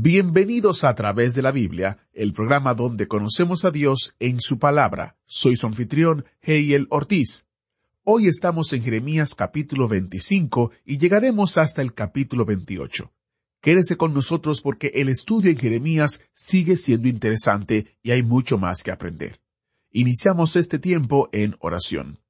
Bienvenidos a través de la Biblia, el programa donde conocemos a Dios en su palabra. Soy su anfitrión, Heiel Ortiz. Hoy estamos en Jeremías capítulo 25 y llegaremos hasta el capítulo 28. Quédese con nosotros porque el estudio en Jeremías sigue siendo interesante y hay mucho más que aprender. Iniciamos este tiempo en oración.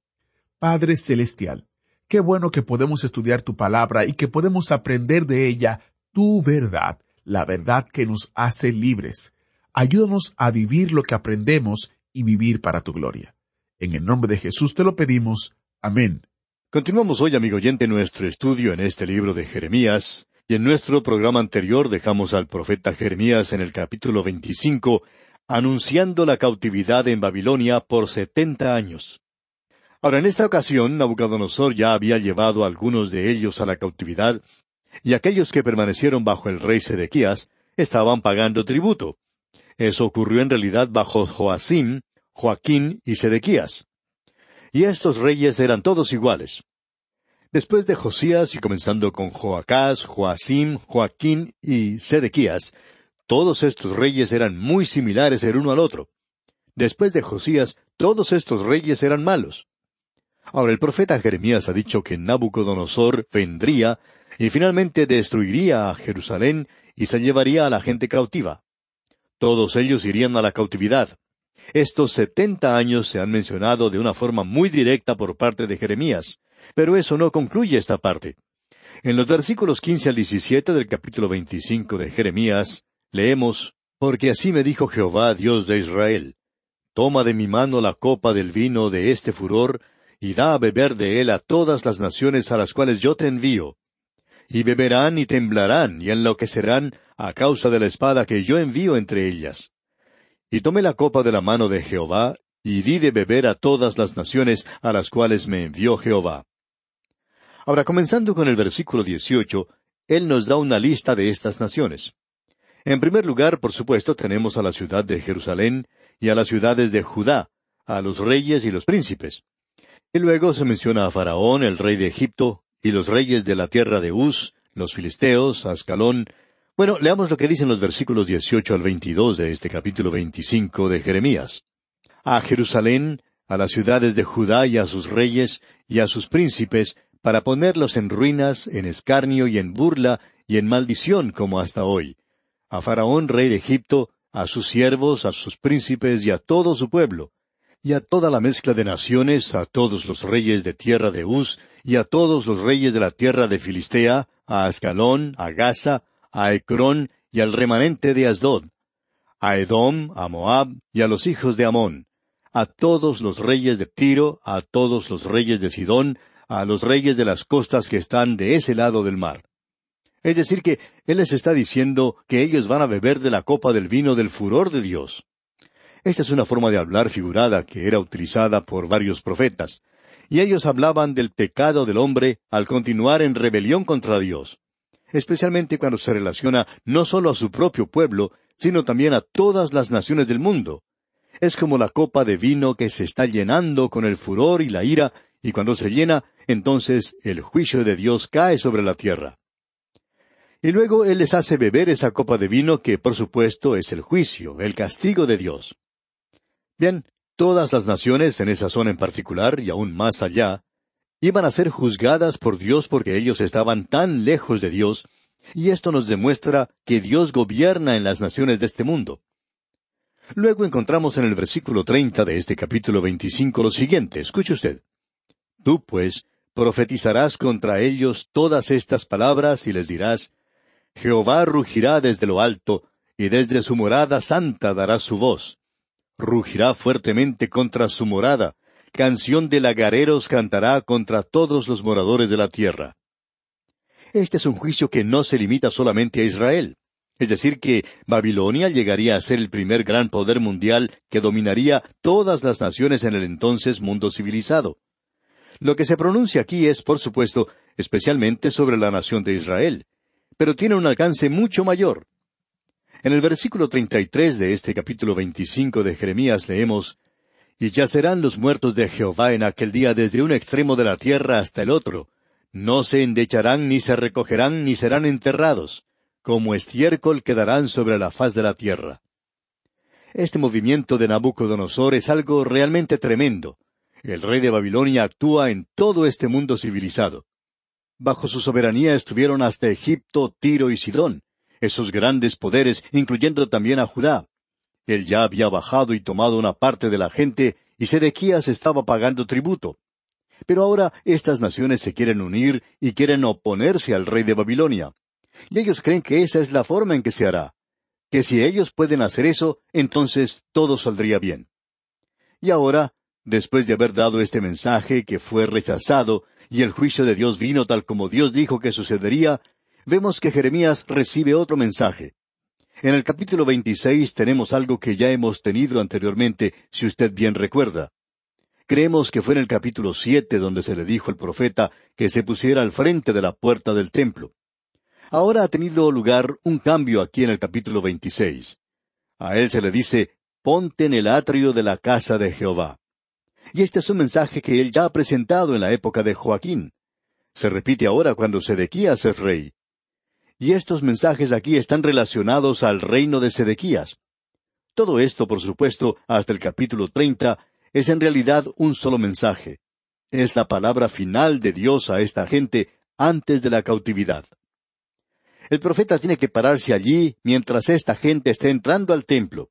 Padre Celestial, qué bueno que podemos estudiar tu palabra y que podemos aprender de ella tu verdad, la verdad que nos hace libres. Ayúdanos a vivir lo que aprendemos y vivir para tu gloria. En el nombre de Jesús te lo pedimos. Amén. Continuamos hoy, amigo oyente, nuestro estudio en este libro de Jeremías, y en nuestro programa anterior dejamos al profeta Jeremías en el capítulo 25, anunciando la cautividad en Babilonia por setenta años. Ahora, en esta ocasión, Nabucodonosor ya había llevado a algunos de ellos a la cautividad, y aquellos que permanecieron bajo el rey Sedequías estaban pagando tributo. Eso ocurrió en realidad bajo Joacim, Joaquín y Sedequías. Y estos reyes eran todos iguales. Después de Josías y comenzando con Joacás, Joacim, Joaquín y Sedequías, todos estos reyes eran muy similares el uno al otro. Después de Josías, todos estos reyes eran malos. Ahora el profeta Jeremías ha dicho que Nabucodonosor vendría y finalmente destruiría a Jerusalén y se llevaría a la gente cautiva. Todos ellos irían a la cautividad. Estos setenta años se han mencionado de una forma muy directa por parte de Jeremías, pero eso no concluye esta parte. En los versículos quince al diecisiete del capítulo veinticinco de Jeremías, leemos Porque así me dijo Jehová, Dios de Israel, Toma de mi mano la copa del vino de este furor, y da a beber de él a todas las naciones a las cuales yo te envío. Y beberán y temblarán y enloquecerán a causa de la espada que yo envío entre ellas. Y tomé la copa de la mano de Jehová, y di de beber a todas las naciones a las cuales me envió Jehová. Ahora, comenzando con el versículo dieciocho, él nos da una lista de estas naciones. En primer lugar, por supuesto, tenemos a la ciudad de Jerusalén y a las ciudades de Judá, a los reyes y los príncipes. Y luego se menciona a Faraón, el rey de Egipto, y los reyes de la tierra de Uz, los filisteos, Ascalón. Bueno, leamos lo que dicen los versículos dieciocho al veintidós de este capítulo veinticinco de Jeremías. A Jerusalén, a las ciudades de Judá y a sus reyes y a sus príncipes, para ponerlos en ruinas, en escarnio y en burla y en maldición como hasta hoy. A Faraón, rey de Egipto, a sus siervos, a sus príncipes y a todo su pueblo, y a toda la mezcla de naciones, a todos los reyes de tierra de Uz, y a todos los reyes de la tierra de Filistea, a Ascalón, a Gaza, a Ecrón y al remanente de Asdod, a Edom, a Moab y a los hijos de Amón, a todos los reyes de Tiro, a todos los reyes de Sidón, a los reyes de las costas que están de ese lado del mar. Es decir, que Él les está diciendo que ellos van a beber de la copa del vino del furor de Dios. Esta es una forma de hablar figurada que era utilizada por varios profetas, y ellos hablaban del pecado del hombre al continuar en rebelión contra Dios, especialmente cuando se relaciona no solo a su propio pueblo, sino también a todas las naciones del mundo. Es como la copa de vino que se está llenando con el furor y la ira, y cuando se llena, entonces el juicio de Dios cae sobre la tierra. Y luego Él les hace beber esa copa de vino que, por supuesto, es el juicio, el castigo de Dios. Bien, todas las naciones en esa zona en particular, y aún más allá, iban a ser juzgadas por Dios porque ellos estaban tan lejos de Dios, y esto nos demuestra que Dios gobierna en las naciones de este mundo. Luego encontramos en el versículo treinta de este capítulo veinticinco lo siguiente, escuche usted. Tú, pues, profetizarás contra ellos todas estas palabras y les dirás, Jehová rugirá desde lo alto, y desde su morada santa dará su voz rugirá fuertemente contra su morada, canción de lagareros cantará contra todos los moradores de la tierra. Este es un juicio que no se limita solamente a Israel. Es decir, que Babilonia llegaría a ser el primer gran poder mundial que dominaría todas las naciones en el entonces mundo civilizado. Lo que se pronuncia aquí es, por supuesto, especialmente sobre la nación de Israel, pero tiene un alcance mucho mayor. En el versículo 33 de este capítulo 25 de Jeremías leemos, Y yacerán los muertos de Jehová en aquel día desde un extremo de la tierra hasta el otro. No se endecharán, ni se recogerán, ni serán enterrados. Como estiércol quedarán sobre la faz de la tierra. Este movimiento de Nabucodonosor es algo realmente tremendo. El rey de Babilonia actúa en todo este mundo civilizado. Bajo su soberanía estuvieron hasta Egipto, Tiro y Sidón esos grandes poderes, incluyendo también a Judá. Él ya había bajado y tomado una parte de la gente, y Sedequías estaba pagando tributo. Pero ahora estas naciones se quieren unir y quieren oponerse al rey de Babilonia. Y ellos creen que esa es la forma en que se hará. Que si ellos pueden hacer eso, entonces todo saldría bien. Y ahora, después de haber dado este mensaje que fue rechazado, y el juicio de Dios vino tal como Dios dijo que sucedería, vemos que Jeremías recibe otro mensaje. En el capítulo 26 tenemos algo que ya hemos tenido anteriormente, si usted bien recuerda. Creemos que fue en el capítulo siete donde se le dijo al profeta que se pusiera al frente de la puerta del templo. Ahora ha tenido lugar un cambio aquí en el capítulo 26. A él se le dice, ponte en el atrio de la casa de Jehová. Y este es un mensaje que él ya ha presentado en la época de Joaquín. Se repite ahora cuando Sedequías es rey y estos mensajes aquí están relacionados al reino de Sedequías. Todo esto, por supuesto, hasta el capítulo treinta, es en realidad un solo mensaje. Es la palabra final de Dios a esta gente antes de la cautividad. El profeta tiene que pararse allí mientras esta gente está entrando al templo.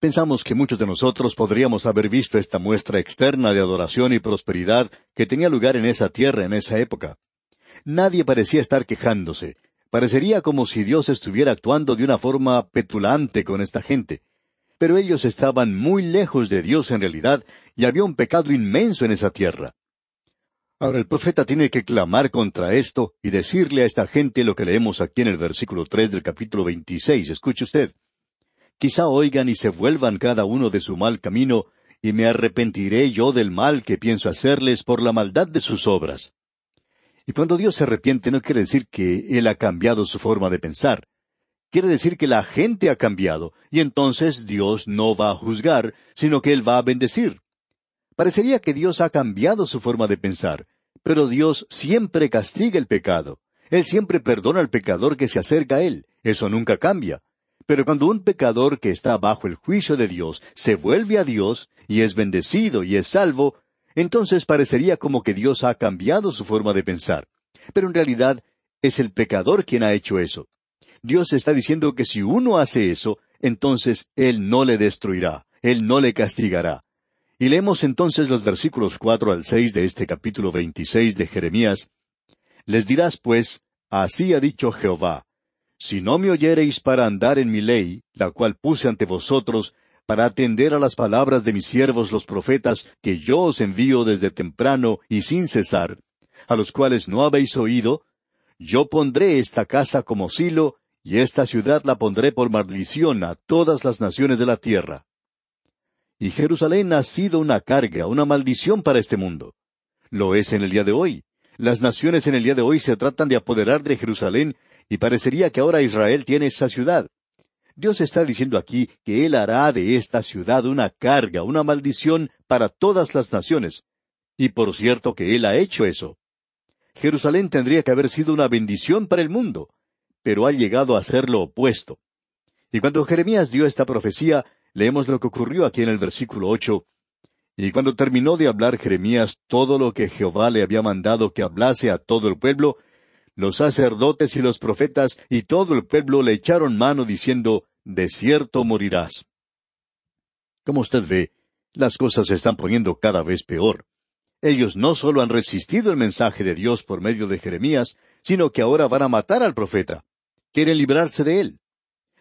Pensamos que muchos de nosotros podríamos haber visto esta muestra externa de adoración y prosperidad que tenía lugar en esa tierra en esa época. Nadie parecía estar quejándose, Parecería como si Dios estuviera actuando de una forma petulante con esta gente. Pero ellos estaban muy lejos de Dios en realidad, y había un pecado inmenso en esa tierra. Ahora el profeta tiene que clamar contra esto y decirle a esta gente lo que leemos aquí en el versículo tres del capítulo veintiséis. Escuche usted. Quizá oigan y se vuelvan cada uno de su mal camino, y me arrepentiré yo del mal que pienso hacerles por la maldad de sus obras. Y cuando Dios se arrepiente no quiere decir que Él ha cambiado su forma de pensar. Quiere decir que la gente ha cambiado, y entonces Dios no va a juzgar, sino que Él va a bendecir. Parecería que Dios ha cambiado su forma de pensar, pero Dios siempre castiga el pecado. Él siempre perdona al pecador que se acerca a Él. Eso nunca cambia. Pero cuando un pecador que está bajo el juicio de Dios se vuelve a Dios y es bendecido y es salvo, entonces parecería como que Dios ha cambiado su forma de pensar. Pero en realidad es el pecador quien ha hecho eso. Dios está diciendo que si uno hace eso, entonces Él no le destruirá, Él no le castigará. Y leemos entonces los versículos cuatro al seis de este capítulo veintiséis de Jeremías. Les dirás pues, así ha dicho Jehová, si no me oyereis para andar en mi ley, la cual puse ante vosotros, para atender a las palabras de mis siervos los profetas, que yo os envío desde temprano y sin cesar, a los cuales no habéis oído, yo pondré esta casa como silo, y esta ciudad la pondré por maldición a todas las naciones de la tierra. Y Jerusalén ha sido una carga, una maldición para este mundo. Lo es en el día de hoy. Las naciones en el día de hoy se tratan de apoderar de Jerusalén, y parecería que ahora Israel tiene esa ciudad. Dios está diciendo aquí que Él hará de esta ciudad una carga, una maldición para todas las naciones. Y por cierto que Él ha hecho eso. Jerusalén tendría que haber sido una bendición para el mundo, pero ha llegado a ser lo opuesto. Y cuando Jeremías dio esta profecía, leemos lo que ocurrió aquí en el versículo ocho. Y cuando terminó de hablar Jeremías todo lo que Jehová le había mandado que hablase a todo el pueblo, los sacerdotes y los profetas y todo el pueblo le echaron mano diciendo, De cierto morirás. Como usted ve, las cosas se están poniendo cada vez peor. Ellos no solo han resistido el mensaje de Dios por medio de Jeremías, sino que ahora van a matar al profeta. Quieren librarse de él.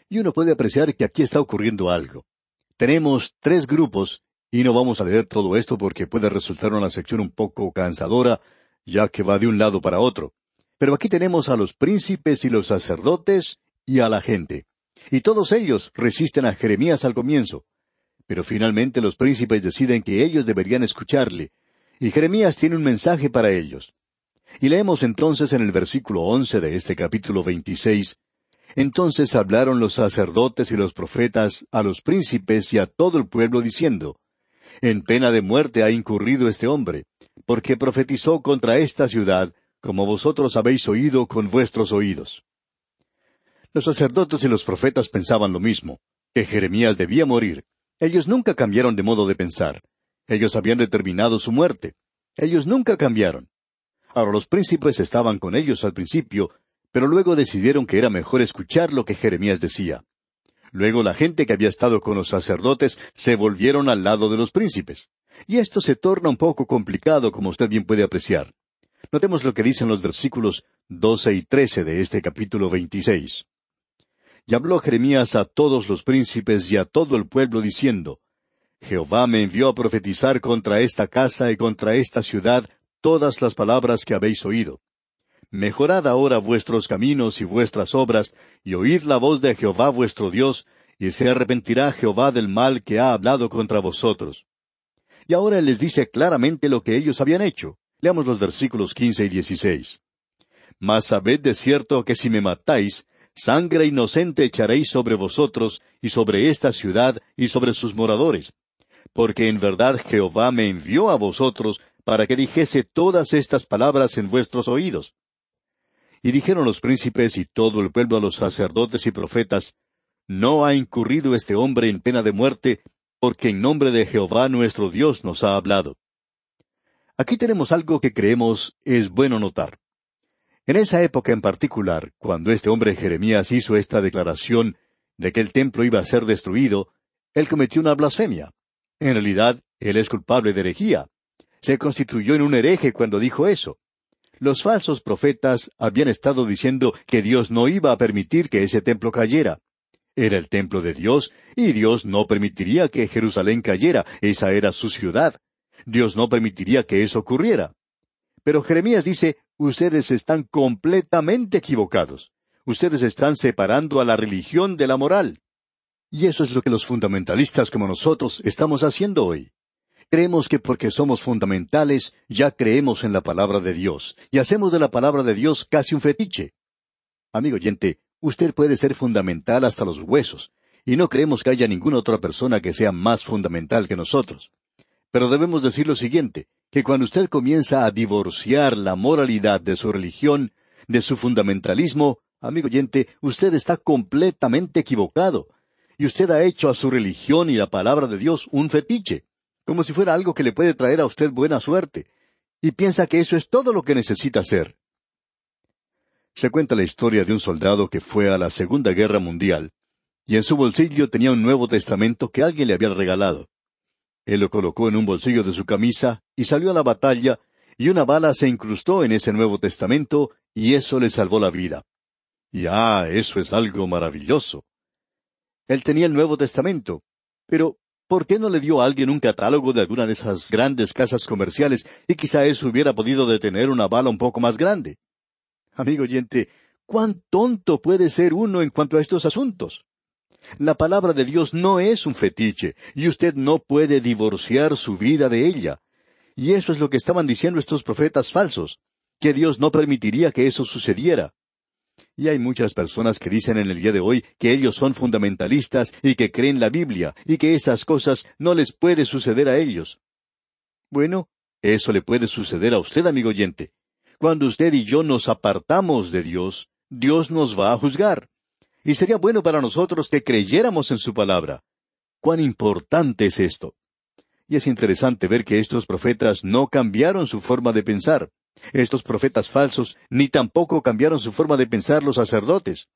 Y uno puede apreciar que aquí está ocurriendo algo. Tenemos tres grupos, y no vamos a leer todo esto porque puede resultar una sección un poco cansadora, ya que va de un lado para otro. Pero aquí tenemos a los príncipes y los sacerdotes y a la gente. Y todos ellos resisten a Jeremías al comienzo. Pero finalmente los príncipes deciden que ellos deberían escucharle. Y Jeremías tiene un mensaje para ellos. Y leemos entonces en el versículo once de este capítulo veintiséis Entonces hablaron los sacerdotes y los profetas a los príncipes y a todo el pueblo diciendo, En pena de muerte ha incurrido este hombre, porque profetizó contra esta ciudad, como vosotros habéis oído con vuestros oídos. Los sacerdotes y los profetas pensaban lo mismo, que Jeremías debía morir. Ellos nunca cambiaron de modo de pensar. Ellos habían determinado su muerte. Ellos nunca cambiaron. Ahora los príncipes estaban con ellos al principio, pero luego decidieron que era mejor escuchar lo que Jeremías decía. Luego la gente que había estado con los sacerdotes se volvieron al lado de los príncipes. Y esto se torna un poco complicado, como usted bien puede apreciar. Notemos lo que dicen los versículos doce y trece de este capítulo veintiséis. Y habló Jeremías a todos los príncipes y a todo el pueblo diciendo, Jehová me envió a profetizar contra esta casa y contra esta ciudad todas las palabras que habéis oído. Mejorad ahora vuestros caminos y vuestras obras, y oíd la voz de Jehová vuestro Dios, y se arrepentirá Jehová del mal que ha hablado contra vosotros. Y ahora les dice claramente lo que ellos habían hecho. Leamos los versículos quince y dieciséis. Mas sabed de cierto que si me matáis, sangre inocente echaréis sobre vosotros, y sobre esta ciudad, y sobre sus moradores. Porque en verdad Jehová me envió a vosotros para que dijese todas estas palabras en vuestros oídos. Y dijeron los príncipes y todo el pueblo a los sacerdotes y profetas, No ha incurrido este hombre en pena de muerte, porque en nombre de Jehová nuestro Dios nos ha hablado. Aquí tenemos algo que creemos es bueno notar. En esa época en particular, cuando este hombre Jeremías hizo esta declaración de que el templo iba a ser destruido, él cometió una blasfemia. En realidad, él es culpable de herejía. Se constituyó en un hereje cuando dijo eso. Los falsos profetas habían estado diciendo que Dios no iba a permitir que ese templo cayera. Era el templo de Dios, y Dios no permitiría que Jerusalén cayera, esa era su ciudad. Dios no permitiría que eso ocurriera. Pero Jeremías dice, ustedes están completamente equivocados. Ustedes están separando a la religión de la moral. Y eso es lo que los fundamentalistas como nosotros estamos haciendo hoy. Creemos que porque somos fundamentales ya creemos en la palabra de Dios, y hacemos de la palabra de Dios casi un fetiche. Amigo oyente, usted puede ser fundamental hasta los huesos, y no creemos que haya ninguna otra persona que sea más fundamental que nosotros. Pero debemos decir lo siguiente, que cuando usted comienza a divorciar la moralidad de su religión, de su fundamentalismo, amigo oyente, usted está completamente equivocado. Y usted ha hecho a su religión y la palabra de Dios un fetiche, como si fuera algo que le puede traer a usted buena suerte, y piensa que eso es todo lo que necesita hacer. Se cuenta la historia de un soldado que fue a la Segunda Guerra Mundial, y en su bolsillo tenía un Nuevo Testamento que alguien le había regalado. Él lo colocó en un bolsillo de su camisa y salió a la batalla, y una bala se incrustó en ese Nuevo Testamento, y eso le salvó la vida. Y ah, eso es algo maravilloso. Él tenía el Nuevo Testamento, pero ¿por qué no le dio a alguien un catálogo de alguna de esas grandes casas comerciales y quizá eso hubiera podido detener una bala un poco más grande? Amigo oyente, ¿cuán tonto puede ser uno en cuanto a estos asuntos? La palabra de Dios no es un fetiche, y usted no puede divorciar su vida de ella. Y eso es lo que estaban diciendo estos profetas falsos, que Dios no permitiría que eso sucediera. Y hay muchas personas que dicen en el día de hoy que ellos son fundamentalistas y que creen la Biblia y que esas cosas no les puede suceder a ellos. Bueno, eso le puede suceder a usted, amigo oyente. Cuando usted y yo nos apartamos de Dios, Dios nos va a juzgar. Y sería bueno para nosotros que creyéramos en su palabra. Cuán importante es esto. Y es interesante ver que estos profetas no cambiaron su forma de pensar. Estos profetas falsos ni tampoco cambiaron su forma de pensar los sacerdotes.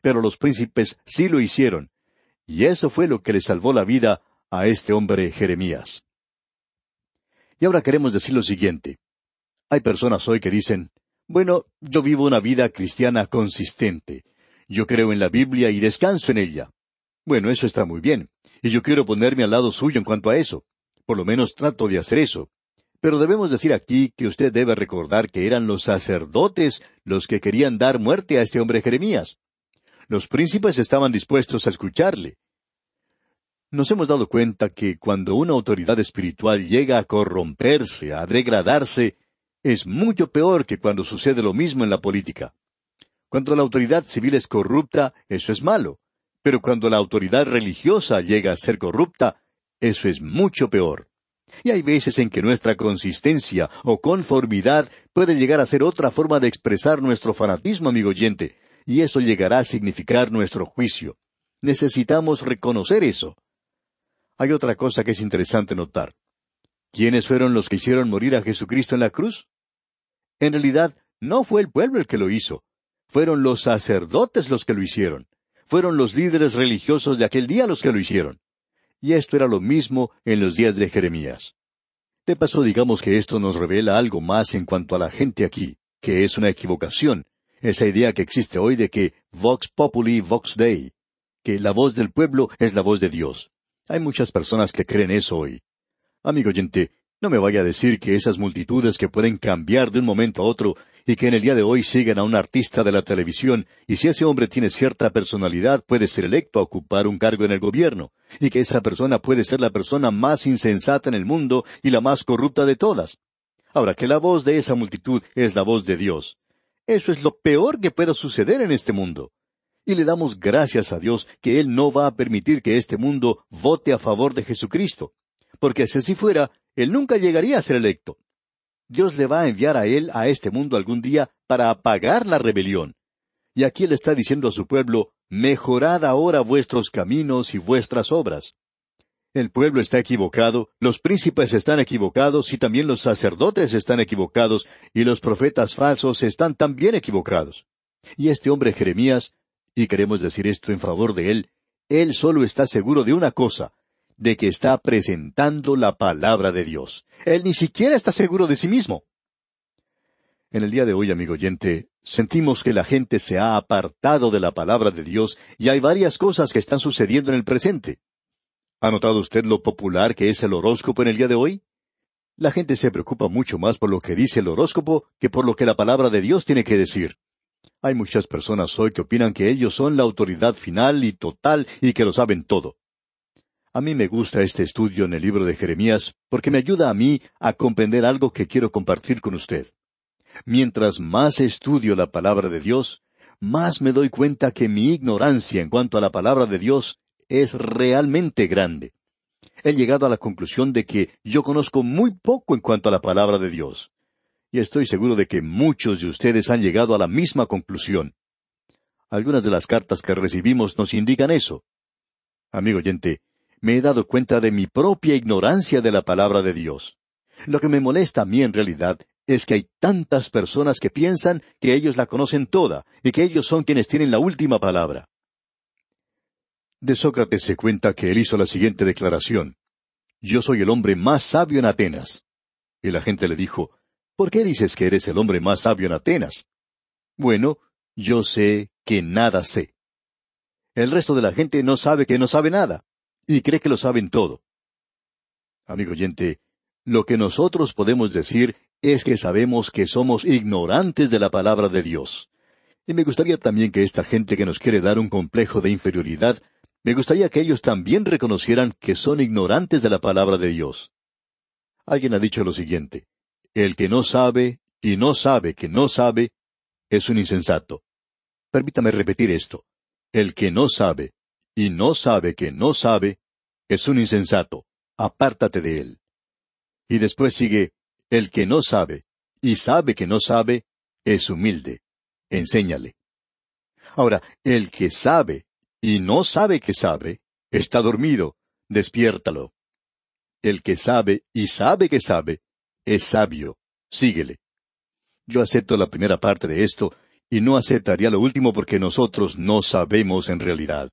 Pero los príncipes sí lo hicieron. Y eso fue lo que le salvó la vida a este hombre Jeremías. Y ahora queremos decir lo siguiente. Hay personas hoy que dicen, bueno, yo vivo una vida cristiana consistente. Yo creo en la Biblia y descanso en ella. Bueno, eso está muy bien, y yo quiero ponerme al lado suyo en cuanto a eso. Por lo menos trato de hacer eso. Pero debemos decir aquí que usted debe recordar que eran los sacerdotes los que querían dar muerte a este hombre Jeremías. Los príncipes estaban dispuestos a escucharle. Nos hemos dado cuenta que cuando una autoridad espiritual llega a corromperse, a degradarse, es mucho peor que cuando sucede lo mismo en la política. Cuando la autoridad civil es corrupta, eso es malo. Pero cuando la autoridad religiosa llega a ser corrupta, eso es mucho peor. Y hay veces en que nuestra consistencia o conformidad puede llegar a ser otra forma de expresar nuestro fanatismo, amigo oyente, y eso llegará a significar nuestro juicio. Necesitamos reconocer eso. Hay otra cosa que es interesante notar. ¿Quiénes fueron los que hicieron morir a Jesucristo en la cruz? En realidad, no fue el pueblo el que lo hizo. Fueron los sacerdotes los que lo hicieron. Fueron los líderes religiosos de aquel día los que lo hicieron. Y esto era lo mismo en los días de Jeremías. De paso, digamos que esto nos revela algo más en cuanto a la gente aquí, que es una equivocación, esa idea que existe hoy de que Vox Populi, Vox Dei, que la voz del pueblo es la voz de Dios. Hay muchas personas que creen eso hoy. Amigo oyente, no me vaya a decir que esas multitudes que pueden cambiar de un momento a otro y que en el día de hoy siguen a un artista de la televisión, y si ese hombre tiene cierta personalidad puede ser electo a ocupar un cargo en el gobierno, y que esa persona puede ser la persona más insensata en el mundo y la más corrupta de todas. Ahora, que la voz de esa multitud es la voz de Dios. Eso es lo peor que pueda suceder en este mundo. Y le damos gracias a Dios que Él no va a permitir que este mundo vote a favor de Jesucristo. Porque si así fuera, Él nunca llegaría a ser electo. Dios le va a enviar a él a este mundo algún día para apagar la rebelión. Y aquí él está diciendo a su pueblo, mejorad ahora vuestros caminos y vuestras obras. El pueblo está equivocado, los príncipes están equivocados y también los sacerdotes están equivocados y los profetas falsos están también equivocados. Y este hombre Jeremías, y queremos decir esto en favor de él, él solo está seguro de una cosa, de que está presentando la palabra de Dios. Él ni siquiera está seguro de sí mismo. En el día de hoy, amigo oyente, sentimos que la gente se ha apartado de la palabra de Dios y hay varias cosas que están sucediendo en el presente. ¿Ha notado usted lo popular que es el horóscopo en el día de hoy? La gente se preocupa mucho más por lo que dice el horóscopo que por lo que la palabra de Dios tiene que decir. Hay muchas personas hoy que opinan que ellos son la autoridad final y total y que lo saben todo. A mí me gusta este estudio en el libro de Jeremías porque me ayuda a mí a comprender algo que quiero compartir con usted. Mientras más estudio la palabra de Dios, más me doy cuenta que mi ignorancia en cuanto a la palabra de Dios es realmente grande. He llegado a la conclusión de que yo conozco muy poco en cuanto a la palabra de Dios. Y estoy seguro de que muchos de ustedes han llegado a la misma conclusión. Algunas de las cartas que recibimos nos indican eso. Amigo oyente, me he dado cuenta de mi propia ignorancia de la palabra de Dios. Lo que me molesta a mí en realidad es que hay tantas personas que piensan que ellos la conocen toda y que ellos son quienes tienen la última palabra. De Sócrates se cuenta que él hizo la siguiente declaración. Yo soy el hombre más sabio en Atenas. Y la gente le dijo, ¿por qué dices que eres el hombre más sabio en Atenas? Bueno, yo sé que nada sé. El resto de la gente no sabe que no sabe nada y cree que lo saben todo. Amigo oyente, lo que nosotros podemos decir es que sabemos que somos ignorantes de la palabra de Dios. Y me gustaría también que esta gente que nos quiere dar un complejo de inferioridad, me gustaría que ellos también reconocieran que son ignorantes de la palabra de Dios. Alguien ha dicho lo siguiente, el que no sabe y no sabe que no sabe, es un insensato. Permítame repetir esto. El que no sabe y no sabe que no sabe, es un insensato. Apártate de él. Y después sigue, el que no sabe y sabe que no sabe, es humilde. Enséñale. Ahora, el que sabe y no sabe que sabe, está dormido. Despiértalo. El que sabe y sabe que sabe, es sabio. Síguele. Yo acepto la primera parte de esto y no aceptaría lo último porque nosotros no sabemos en realidad.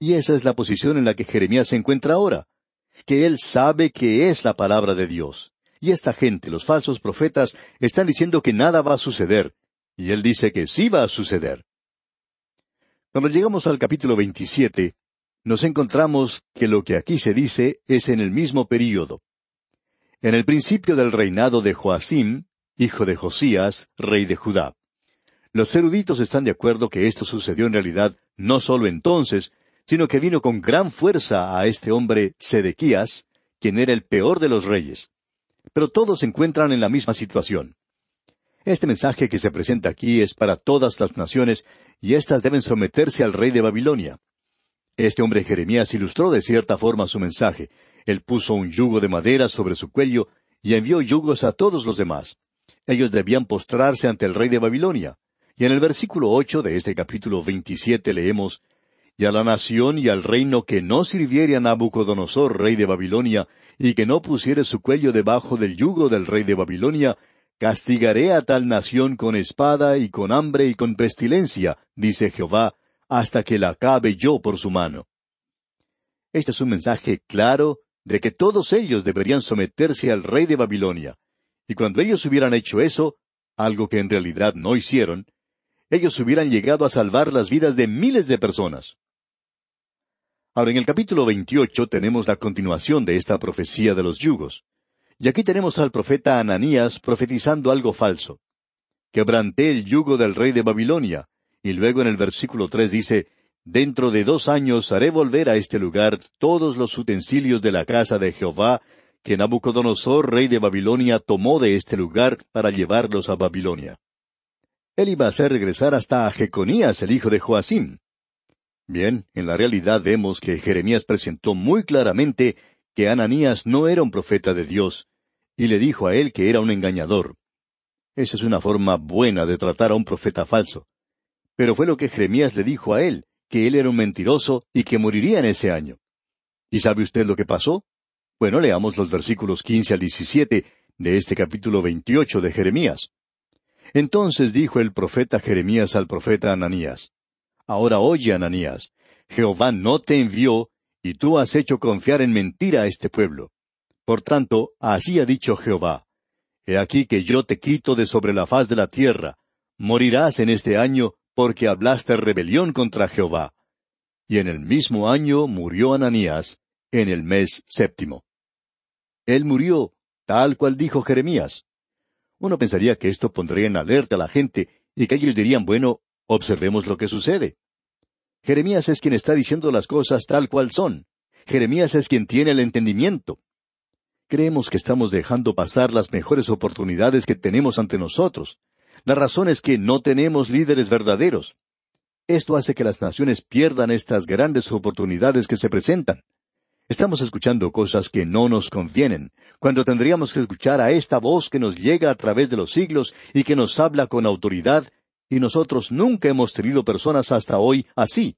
Y esa es la posición en la que Jeremías se encuentra ahora, que él sabe que es la palabra de Dios. Y esta gente, los falsos profetas, están diciendo que nada va a suceder, y él dice que sí va a suceder. Cuando llegamos al capítulo 27, nos encontramos que lo que aquí se dice es en el mismo período. en el principio del reinado de Joacim, hijo de Josías, rey de Judá. Los eruditos están de acuerdo que esto sucedió en realidad no solo entonces, sino que vino con gran fuerza a este hombre Sedequías, quien era el peor de los reyes. Pero todos se encuentran en la misma situación. Este mensaje que se presenta aquí es para todas las naciones y éstas deben someterse al rey de Babilonia. Este hombre Jeremías ilustró de cierta forma su mensaje. Él puso un yugo de madera sobre su cuello y envió yugos a todos los demás. Ellos debían postrarse ante el rey de Babilonia. Y en el versículo ocho de este capítulo veintisiete leemos Y a la nación y al reino que no sirviere a Nabucodonosor, rey de Babilonia, y que no pusiere su cuello debajo del yugo del rey de Babilonia, castigaré a tal nación con espada y con hambre y con pestilencia, dice Jehová, hasta que la acabe yo por su mano. Este es un mensaje claro de que todos ellos deberían someterse al rey de Babilonia. Y cuando ellos hubieran hecho eso, algo que en realidad no hicieron, ellos hubieran llegado a salvar las vidas de miles de personas. Ahora, en el capítulo 28 tenemos la continuación de esta profecía de los yugos. Y aquí tenemos al profeta Ananías profetizando algo falso. Quebranté el yugo del rey de Babilonia. Y luego en el versículo tres dice, Dentro de dos años haré volver a este lugar todos los utensilios de la casa de Jehová que Nabucodonosor, rey de Babilonia, tomó de este lugar para llevarlos a Babilonia. Él iba a hacer regresar hasta a Jeconías, el hijo de Joacim. Bien, en la realidad vemos que Jeremías presentó muy claramente que Ananías no era un profeta de Dios, y le dijo a él que era un engañador. Esa es una forma buena de tratar a un profeta falso. Pero fue lo que Jeremías le dijo a él, que él era un mentiroso y que moriría en ese año. ¿Y sabe usted lo que pasó? Bueno, leamos los versículos quince al diecisiete de este capítulo veintiocho de Jeremías. Entonces dijo el profeta Jeremías al profeta Ananías, Ahora oye, Ananías, Jehová no te envió, y tú has hecho confiar en mentira a este pueblo. Por tanto, así ha dicho Jehová, He aquí que yo te quito de sobre la faz de la tierra, morirás en este año, porque hablaste rebelión contra Jehová. Y en el mismo año murió Ananías, en el mes séptimo. Él murió, tal cual dijo Jeremías. Uno pensaría que esto pondría en alerta a la gente y que ellos dirían, bueno, observemos lo que sucede. Jeremías es quien está diciendo las cosas tal cual son. Jeremías es quien tiene el entendimiento. Creemos que estamos dejando pasar las mejores oportunidades que tenemos ante nosotros. La razón es que no tenemos líderes verdaderos. Esto hace que las naciones pierdan estas grandes oportunidades que se presentan. Estamos escuchando cosas que no nos convienen, cuando tendríamos que escuchar a esta voz que nos llega a través de los siglos y que nos habla con autoridad, y nosotros nunca hemos tenido personas hasta hoy así.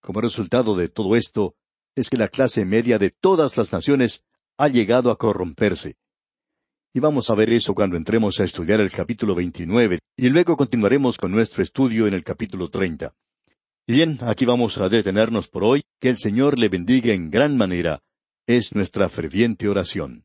Como resultado de todo esto, es que la clase media de todas las naciones ha llegado a corromperse. Y vamos a ver eso cuando entremos a estudiar el capítulo 29, y luego continuaremos con nuestro estudio en el capítulo 30. Bien, aquí vamos a detenernos por hoy. Que el Señor le bendiga en gran manera. Es nuestra ferviente oración.